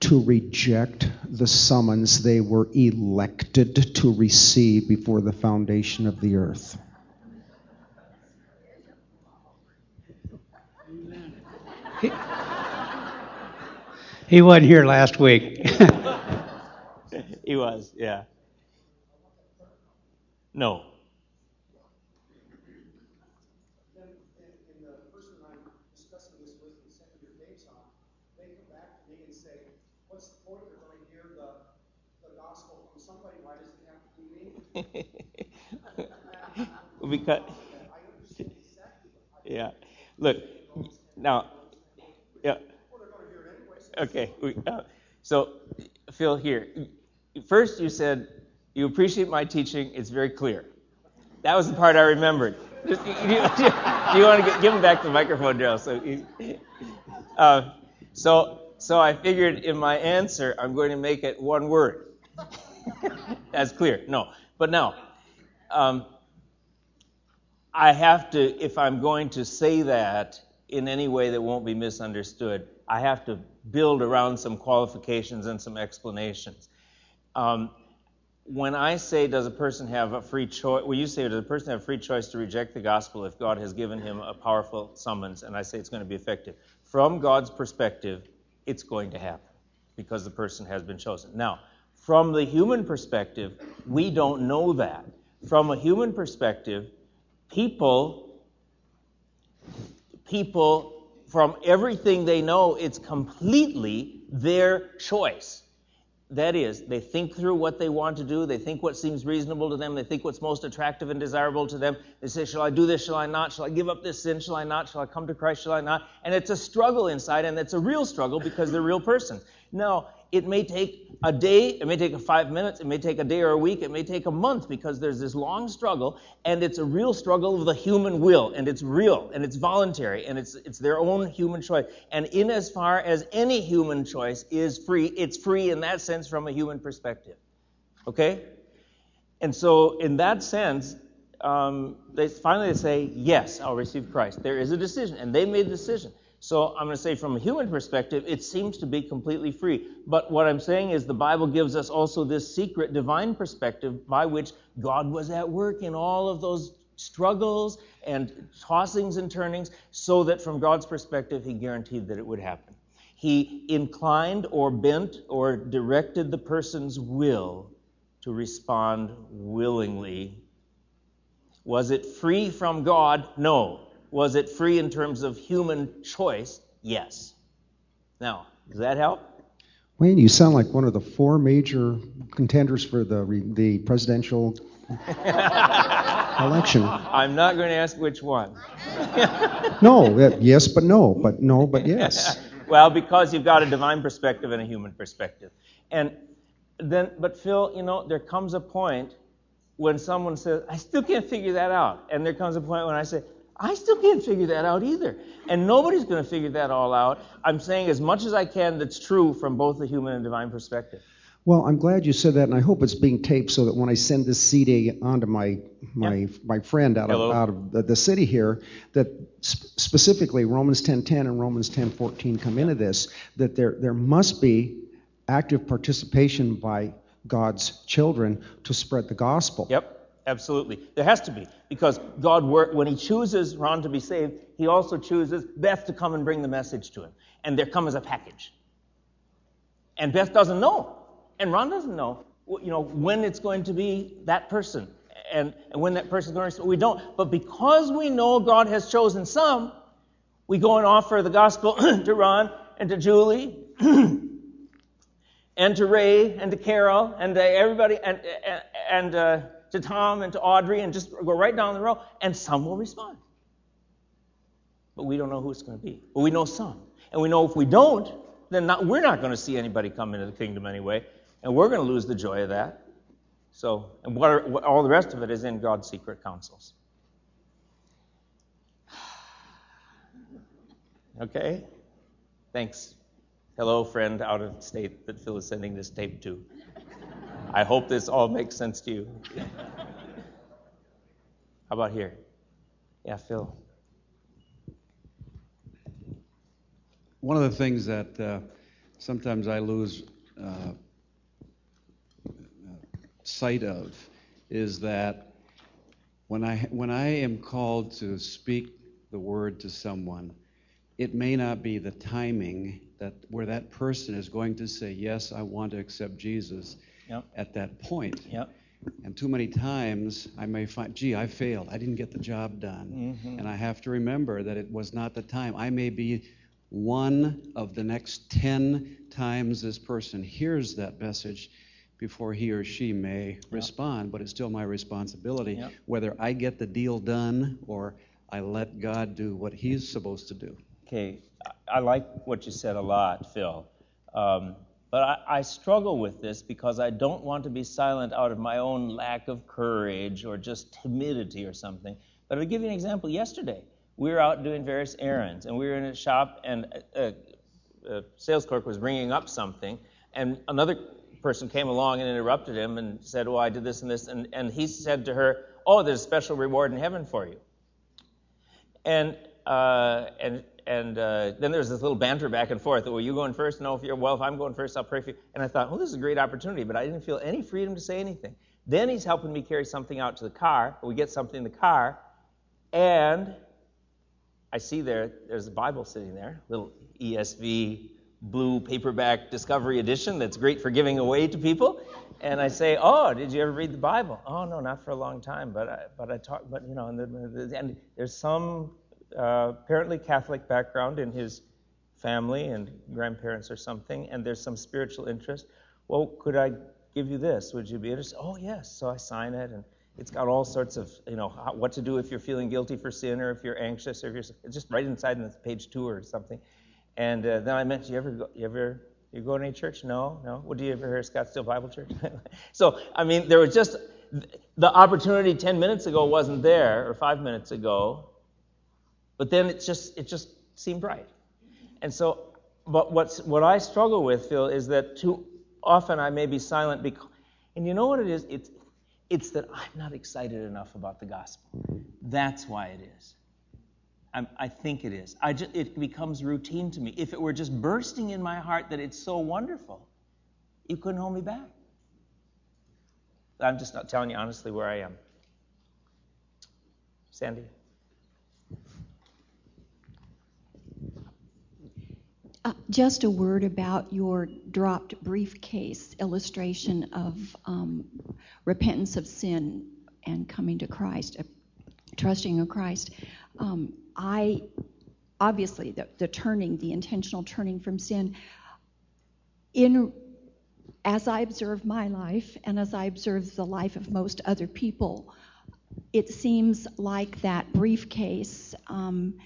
to reject the summons they were elected to receive before the foundation of the earth. He wasn't here last week. He was, yeah. No. Then, and the person I'm discussing this with and sending your dates on, they come back to me and say, what's the point? They're going to hear the, the gospel from somebody. Why does it have to be me? Because, yeah. Look, now, yeah. Okay. Uh, so, Phil, here. First, you said you appreciate my teaching. It's very clear. That was the part I remembered. Just, you, you, you want to give him back the microphone, Daryl? So, you- uh, so, so I figured in my answer, I'm going to make it one word. That's clear. No, but now, um, I have to, if I'm going to say that in any way that won't be misunderstood, I have to build around some qualifications and some explanations. Um, when I say, does a person have a free choice? Well, you say, does a person have free choice to reject the gospel if God has given him a powerful summons? And I say it's going to be effective. From God's perspective, it's going to happen because the person has been chosen. Now, from the human perspective, we don't know that. From a human perspective, people people from everything they know it's completely their choice. That is they think through what they want to do they think what seems reasonable to them they think what's most attractive and desirable to them. They say shall i do this? Shall i not? Shall i give up this sin? Shall i not? Shall i come to christ? Shall i not? And it's a struggle inside and it's a real struggle because they're real persons. Now it may take a day it may take five minutes it may take a day or a week it may take a month because there's this long struggle and it's a real struggle of the human will and it's real and it's voluntary and it's it's their own human choice. And in as far as any human choice is free it's free in that sense from a human perspective. Okay? And so in that sense um, they finally they say yes i'll receive christ. There is a decision and they made a decision so i'm going to say from a human perspective it seems to be completely free but what i'm saying is the bible gives us also this secret divine perspective by which god was at work in all of those struggles and tossings and turnings so that from god's perspective he guaranteed that it would happen he inclined or bent or directed the person's will to respond willingly was it free from God? No. Was it free in terms of human choice? Yes. Now, does that help? Wayne, you sound like one of the four major contenders for the the presidential election. I'm not going to ask which one. No, uh, yes, but no, but no, but yes. well, because you've got a divine perspective and a human perspective. And then, but Phil, you know, there comes a point when someone says, I still can't figure that out. And there comes a point when I say, I still can't figure that out either. And nobody's going to figure that all out. I'm saying as much as I can that's true from both the human and divine perspective. Well, I'm glad you said that, and I hope it's being taped so that when I send this CD on to my my my friend out Hello. of out of the, the city here, that sp- specifically Romans 10:10 and Romans 10:14 come into this, that there there must be active participation by God's children to spread the gospel. Yep, Absolutely. There has to be. Because God, when He chooses Ron to be saved, He also chooses Beth to come and bring the message to him. And they come as a package. And Beth doesn't know. And Ron doesn't know, you know, when it's going to be that person. And, and when that person's going to we don't. But because we know God has chosen some, we go and offer the gospel to Ron and to Julie and to Ray and to Carol and to everybody and, and, and uh, to Tom and to Audrey and just go right down the row, and some will respond. But we don't know who it's going to be. But we know some. And we know if we don't, then not, we're not going to see anybody come into the kingdom anyway, and we're going to lose the joy of that. So, and what, are, what all the rest of it is in God's secret counsels. Okay? Thanks. Hello, friend out of state that Phil is sending this tape to. I hope this all makes sense to you. How about here? Yeah, Phil. One of the things that uh, sometimes I lose uh, sight of is that when I when I am called to speak the word to someone, it may not be the timing that where that person is going to say yes, I want to accept Jesus Yep. at that point. Yep. And too many times I may find, gee, I failed. I didn't get the job done. Mm-hmm. And I have to remember that it was not the time. I may be one of the next 10 times this person hears that message before he or she may respond, but it's still my responsibility Yep. whether I get the deal done or I let God do what he's supposed to do. Okay, I- I like what you said a lot, Phil. Um, but I, I struggle with this because I don't want to be silent out of my own lack of courage or just timidity or something. But I'll give you an example. Yesterday, we were out doing various errands, and we were in a shop, and a, a, a sales clerk was bringing up something, and another person came along and interrupted him and said, "Well, I did this and this," and, and he said to her, "Oh, there's a special reward in heaven for you." And uh, and and uh, then there's this little banter back and forth. Well, you going first? No, if you're well, if I'm going first, I'll pray for you. And I thought, well, this is a great opportunity, but I didn't feel any freedom to say anything. Then he's helping me carry something out to the car. We get something in the car, and I see there there's a Bible sitting there, little ESV blue paperback Discovery edition that's great for giving away to people. And I say, "Oh, did you ever read the Bible?" "Oh, no, not for a long time, but I, but I talk, but you know, and, the, and there's some uh, apparently Catholic background in his family and grandparents or something, and there's some spiritual interest. Well, could I give you this? Would you be interested? Oh, yes. So I sign it, and it's got all sorts of, you know, what to do if you're feeling guilty for sin or if you're anxious or if you're, it's just right inside in page two or something. And uh, then I mentioned, you ever, you ever, you go to any church? No, no. Well, do you ever hear Scottsdale Bible Church? so, I mean, there was just, the opportunity 10 minutes ago wasn't there, or five minutes ago, but then it just, it just seemed right. And so, but what's, what I struggle with, Phil, is that too often I may be silent because, and you know what it is? It's, it's that I'm not excited enough about the gospel. Mm-hmm. That's why it is. I'm, i think it is. I just, it becomes routine to me. If it were just bursting in my heart that it's so wonderful, you couldn't hold me back. I'm just not telling you honestly where I am. Sandy? Uh, just a word about your dropped briefcase illustration of um, repentance of sin and coming to Christ, uh, trusting in Christ. Um, I obviously the, the turning, the intentional turning from sin. In as I observe my life and as I observe the life of most other people, it seems like that briefcase um,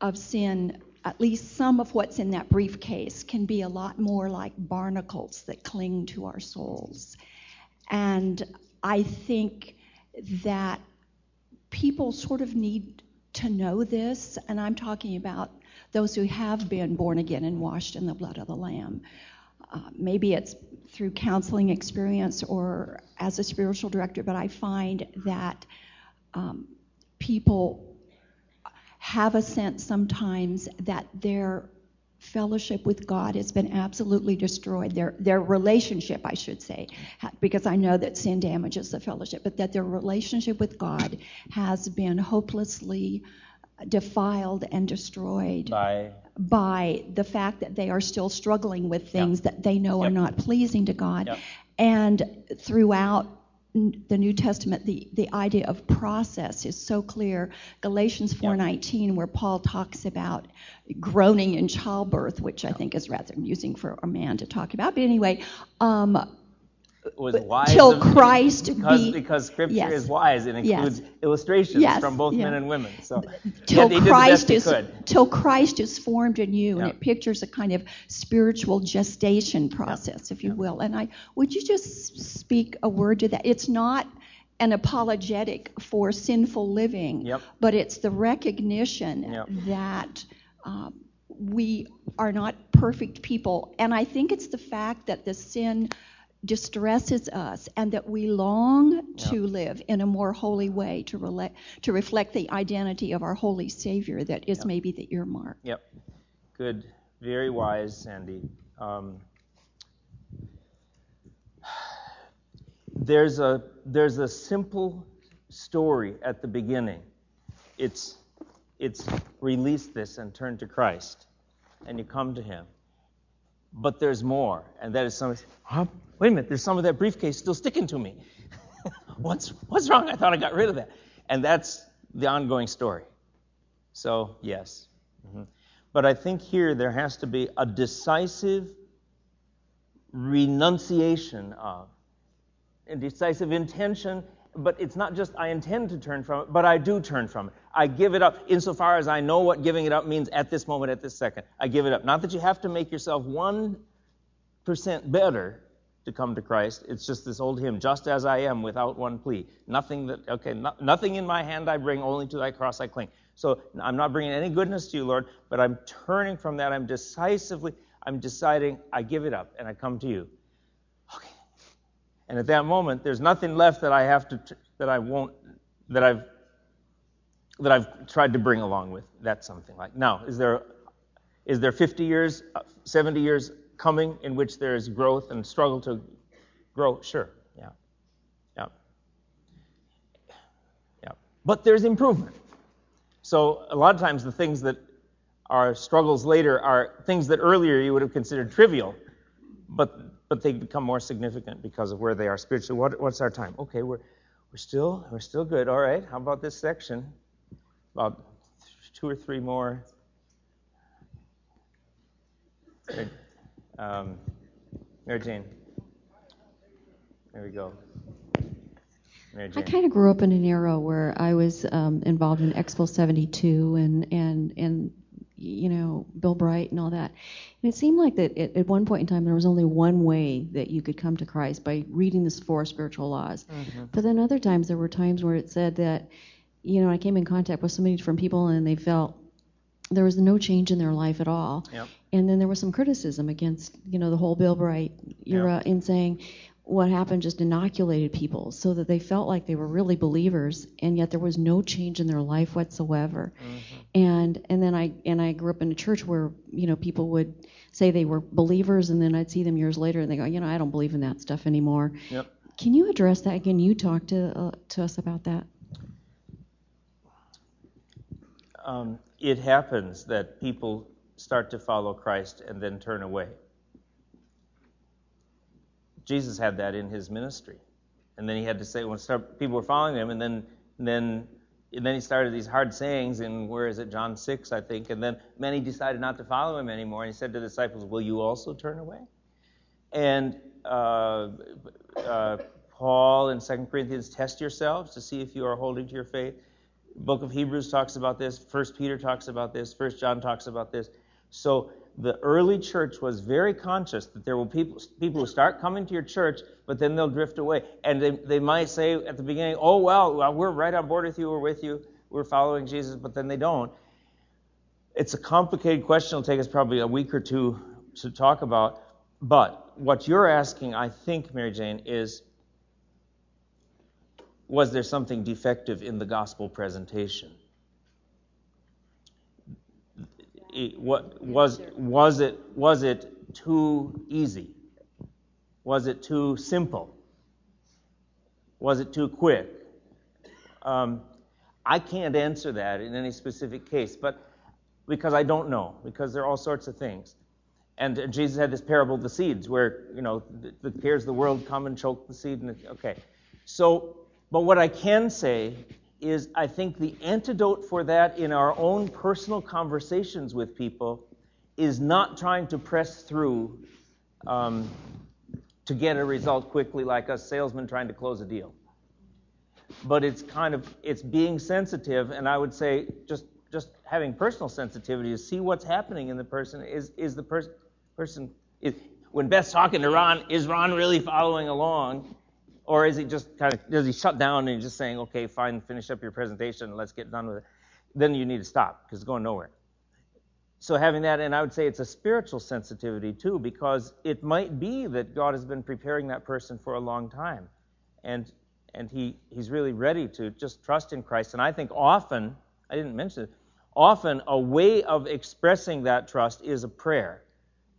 of sin at least some of what's in that briefcase can be a lot more like barnacles that cling to our souls. And I think that people sort of need to know this, and I'm talking about those who have been born again and washed in the blood of the Lamb. Uh, maybe it's through counseling experience or as a spiritual director, but I find that um, people have a sense sometimes that their fellowship with God has been absolutely destroyed. Their their relationship, I should say, because I know that sin damages the fellowship, but that their relationship with God has been hopelessly defiled and destroyed by by the fact that they are still struggling with things Yep. that they know are not pleasing to God. Yep. And throughout the New Testament, the, the idea of process is so clear. Galatians 4:19, where Paul talks about groaning in childbirth, which I think is rather amusing for a man to talk about. But anyway, um, was wise till of- Christ because, be- because scripture Yes. is wise and Yes. includes illustrations Yes, from both yeah. men and women. So till yeah, the Christ is till Christ is formed in you, and it pictures a kind of spiritual gestation process, if you will. And I would you just speak a word to that? It's not an apologetic for sinful living, Yep. but it's the recognition Yep. that. Um, we are not perfect people, and I think it's the fact that the sin distresses us and that we long to live in a more holy way to, rela- to reflect the identity of our holy Savior that is maybe the earmark. Yep. Good. Very wise, Sandy. Um, there's a there's a simple story at the beginning. It's it's release this and turn to Christ, and you come to Him. But there's more, and that is some. Huh? Wait a minute, there's some of that briefcase still sticking to me. what's what's wrong? I thought I got rid of that, and that's the ongoing story. So yes. Mhm. But I think here there has to be a decisive renunciation of, a decisive intention. But it's not just I intend to turn from it, but I do turn from it. I give it up insofar as I know what giving it up means at this moment, at this second. I give it up. Not that you have to make yourself 1% better to come to Christ. It's just this old hymn, just as I am, without one plea. Nothing that, okay, no, nothing in my hand I bring, only to thy cross I cling. So I'm not bringing any goodness to you, Lord, but I'm turning from that. I'm decisively, I'm deciding, I give it up and I come to you. And at that moment, there's nothing left that I have to, that I won't, that I've, that I've tried to bring along with. That's something like. Now, is there, is there 50 years, uh, 70 years coming in which there is growth and struggle to grow? Sure. Yeah. Yeah. Yeah. But there's improvement. So a lot of times the things that are struggles later are things that earlier you would have considered trivial, but but they become more significant because of where they are spiritually. What, what's our time? Okay, we're we're still we're still good. All right. How about this section? About two or three more. Um, Mary Jane. There we go. Mary I kind of grew up in an era where I was um, involved in Explo 72 and and and you know Bill Bright and all that. And it seemed like that at, at one point in time there was only one way that you could come to Christ by reading the four spiritual laws. Mm-hmm. But then other times there were times where it said that you know I came in contact with so many different people and they felt there was no change in their life at all. Yep. And then there was some criticism against, you know, the whole Bill Bright era in saying what happened just inoculated people so that they felt like they were really believers and yet there was no change in their life whatsoever. And and then I and I grew up in a church where, you know, people would say they were believers and then I'd see them years later and they go, you know, I don't believe in that stuff anymore. Yep. Can you address that? Can you talk to uh, to us about that? um, it happens that people start to follow Christ and then turn away. Jesus had that in his ministry, and then he had to say when start, people were following him, and then then and then he started these hard sayings in where is it John six I think, and then many decided not to follow him anymore, and he said to the disciples, "Will you also turn away?" And uh, uh, Paul in 2 Corinthians, test yourselves to see if you are holding to your faith. Book of Hebrews talks about this. First Peter talks about this. First John talks about this. So the early church was very conscious that there will people people who start coming to your church, but then they'll drift away, and they they might say at the beginning, "Oh well, well we're right on board with you. We're with you. We're following Jesus," but then they don't. It's a complicated question. It'll take us probably a week or two to talk about. But what you're asking, I think, Mary Jane, is was there something defective in the gospel presentation? What was was it was it too easy? Was it too simple? Was it too quick? Um, I can't answer that in any specific case, but because I don't know, because there are all sorts of things. And Jesus had this parable of the seeds, where you know the, the cares of the world come and choke the seed. And okay, so but what I can say is, I think the antidote for that in our own personal conversations with people is not trying to press through um, to get a result quickly, like a salesman trying to close a deal. But it's kind of it's being sensitive, and I would say just just having personal sensitivity to see what's happening in the person. Is is the person person is when Beth's talking to Ron, is Ron really following along? Or is he just kind of, does he shut down and just saying, okay, fine, finish up your presentation and let's get done with it? Then you need to stop because it's going nowhere. So having that, and I would say it's a spiritual sensitivity too, because it might be that God has been preparing that person for a long time. And and he, he's really ready to just trust in Christ. And I think often, I didn't mention it, often a way of expressing that trust is a prayer.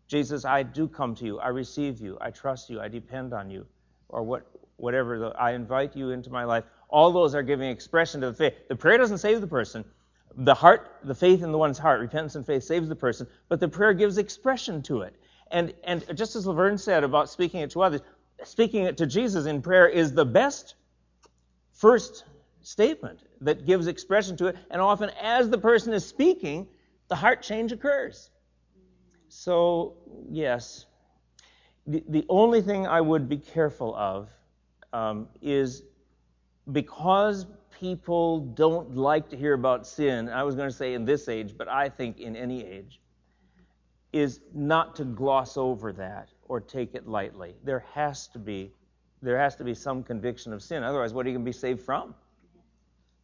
Jesus, I do come to you. I receive you. I trust you. I depend on you. Or what, whatever, the, I invite you into my life. All those are giving expression to the faith. The prayer doesn't save the person. The heart, the faith in the one's heart, repentance and faith saves the person, but the prayer gives expression to it. And, and just as Laverne said about speaking it to others, speaking it to Jesus in prayer is the best first statement that gives expression to it. And often, as the person is speaking, the heart change occurs. So, yes, the, the only thing I would be careful of um, is because people don't like to hear about sin, I was going to say in this age, but I think in any age, is not to gloss over that or take it lightly. There has to be there has to be some conviction of sin. Otherwise, what are you going to be saved from?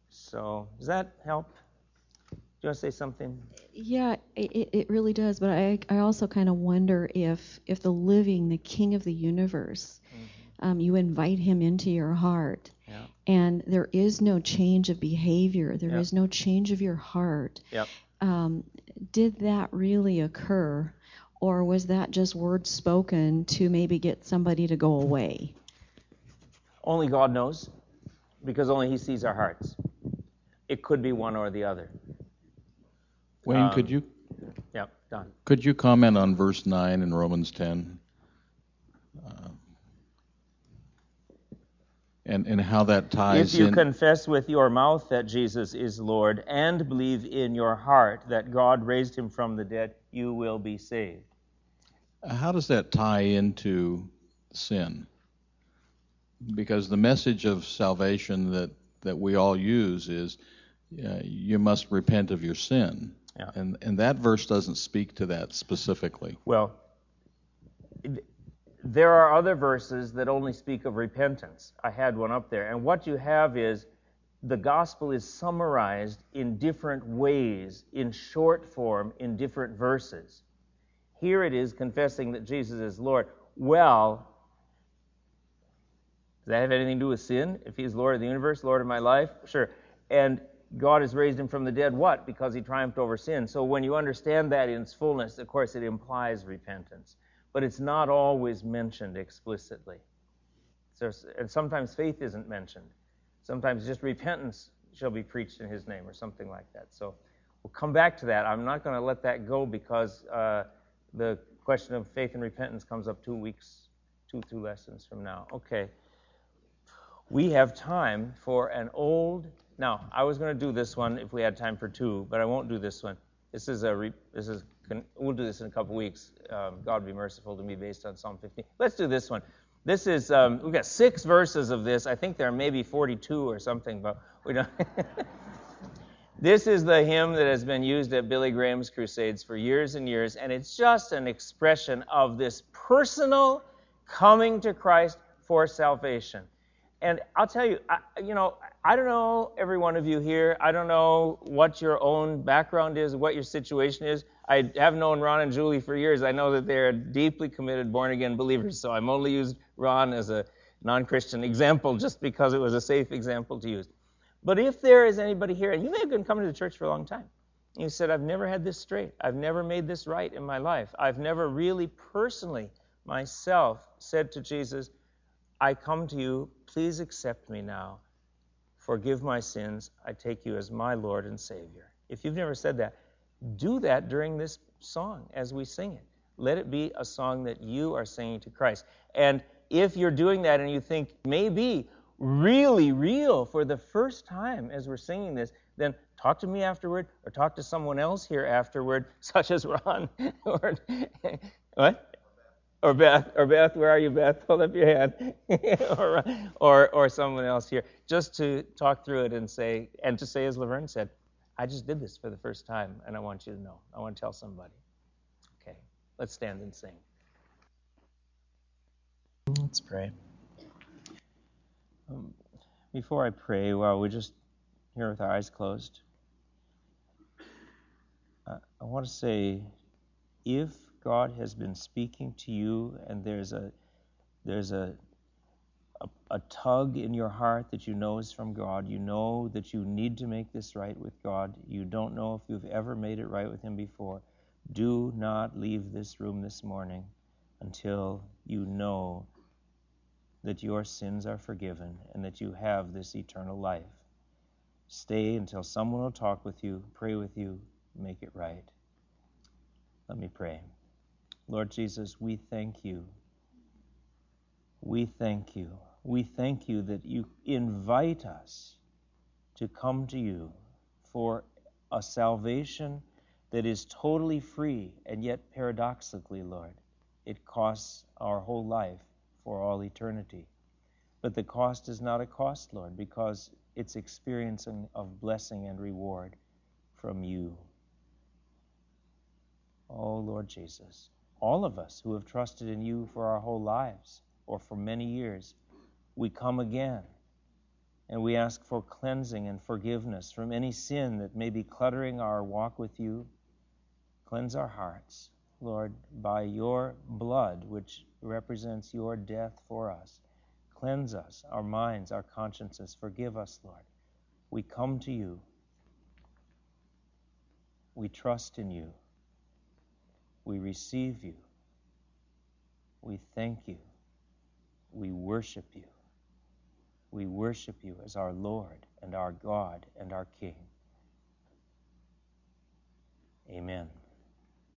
So, does that help? Do you want to say something? Yeah, it, it really does. But I, I also kind of wonder if, if the living, the King of the universe, mm-hmm. Um, you invite him into your heart, yeah. and there is no change of behavior, There yep. is no change of your heart. Yep. Um, did that really occur, or was that just words spoken to maybe get somebody to go away? Only God knows, because only He sees our hearts. It could be one or the other. Wayne, um, could you? Yeah, Don. Could you comment on verse 9 in Romans 10? Uh, and, and how that ties If you in. confess with your mouth that Jesus is Lord and believe in your heart that God raised him from the dead, you will be saved. How does that tie into sin? because the message of salvation that, that we all use is uh, you must repent of your sin. Yeah. And, and that verse doesn't speak to that specifically. Well, there are other verses that only speak of repentance. I had one up there. And what you have is the gospel is summarized in different ways, in short form, in different verses. Here it is confessing that Jesus is Lord. Well, does that have anything to do with sin? If he's Lord of the universe, Lord of my life? Sure. And God has raised him from the dead. What? Because he triumphed over sin. So when you understand that in its fullness, of course, it implies repentance. But it's not always mentioned explicitly. So, and sometimes faith isn't mentioned. Sometimes just repentance shall be preached in his name or something like that. So we'll come back to that. I'm not going to let that go because uh, the question of faith and repentance comes up two weeks, two, two lessons from now. Okay we have time for an old. Now, I was going to do this one if we had time for two, but I won't do this one. This is a. Re, this is. We'll do this in a couple weeks. Um, God be merciful to me, based on Psalm 15. Let's do this one. This is. Um, we've got six verses of this. I think there are maybe 42 or something, but we don't. this is the hymn that has been used at Billy Graham's crusades for years and years, and it's just an expression of this personal coming to Christ for salvation. And I'll tell you, I, you know, I don't know every one of you here. I don't know what your own background is, what your situation is. I have known Ron and Julie for years. I know that they're deeply committed, born again believers. So I'm only used Ron as a non Christian example just because it was a safe example to use. But if there is anybody here, and you may have been coming to the church for a long time, You said, I've never had this straight. I've never made this right in my life. I've never really personally, myself, said to Jesus, I come to you. Please accept me now. Forgive my sins. I take you as my Lord and Savior. If you've never said that, do that during this song as we sing it. Let it be a song that you are singing to Christ. And if you're doing that and you think maybe really real for the first time as we're singing this, then talk to me afterward or talk to someone else here afterward, such as Ron what? Or Beth, or Beth, where are you, Beth? Hold up your hand, or, or, or someone else here, just to talk through it and say, and to say, as Laverne said, I just did this for the first time, and I want you to know. I want to tell somebody. Okay, let's stand and sing. Let's pray. Um, before I pray, while we're just here with our eyes closed. Uh, I want to say, if God has been speaking to you and there's a there's a, a, a tug in your heart that you know is from God, you know that you need to make this right with God, you don't know if you've ever made it right with Him before, do not leave this room this morning until you know that your sins are forgiven and that you have this eternal life. Stay until someone will talk with you, pray with you, make it right. Let me pray. Lord Jesus, we thank you. We thank you. We thank you that you invite us to come to you for a salvation that is totally free, and yet paradoxically, Lord, it costs our whole life for all eternity. But the cost is not a cost, Lord, because it's experiencing of blessing and reward from you. Oh, Lord Jesus, all of us who have trusted in you for our whole lives or for many years, we come again and we ask for cleansing and forgiveness from any sin that may be cluttering our walk with you. Cleanse our hearts, Lord, by your blood, which represents your death for us. Cleanse us, our minds, our consciences. Forgive us, Lord. We come to you. We trust in you. We receive you. We thank you. We worship you. We worship you as our Lord and our God and our King. Amen.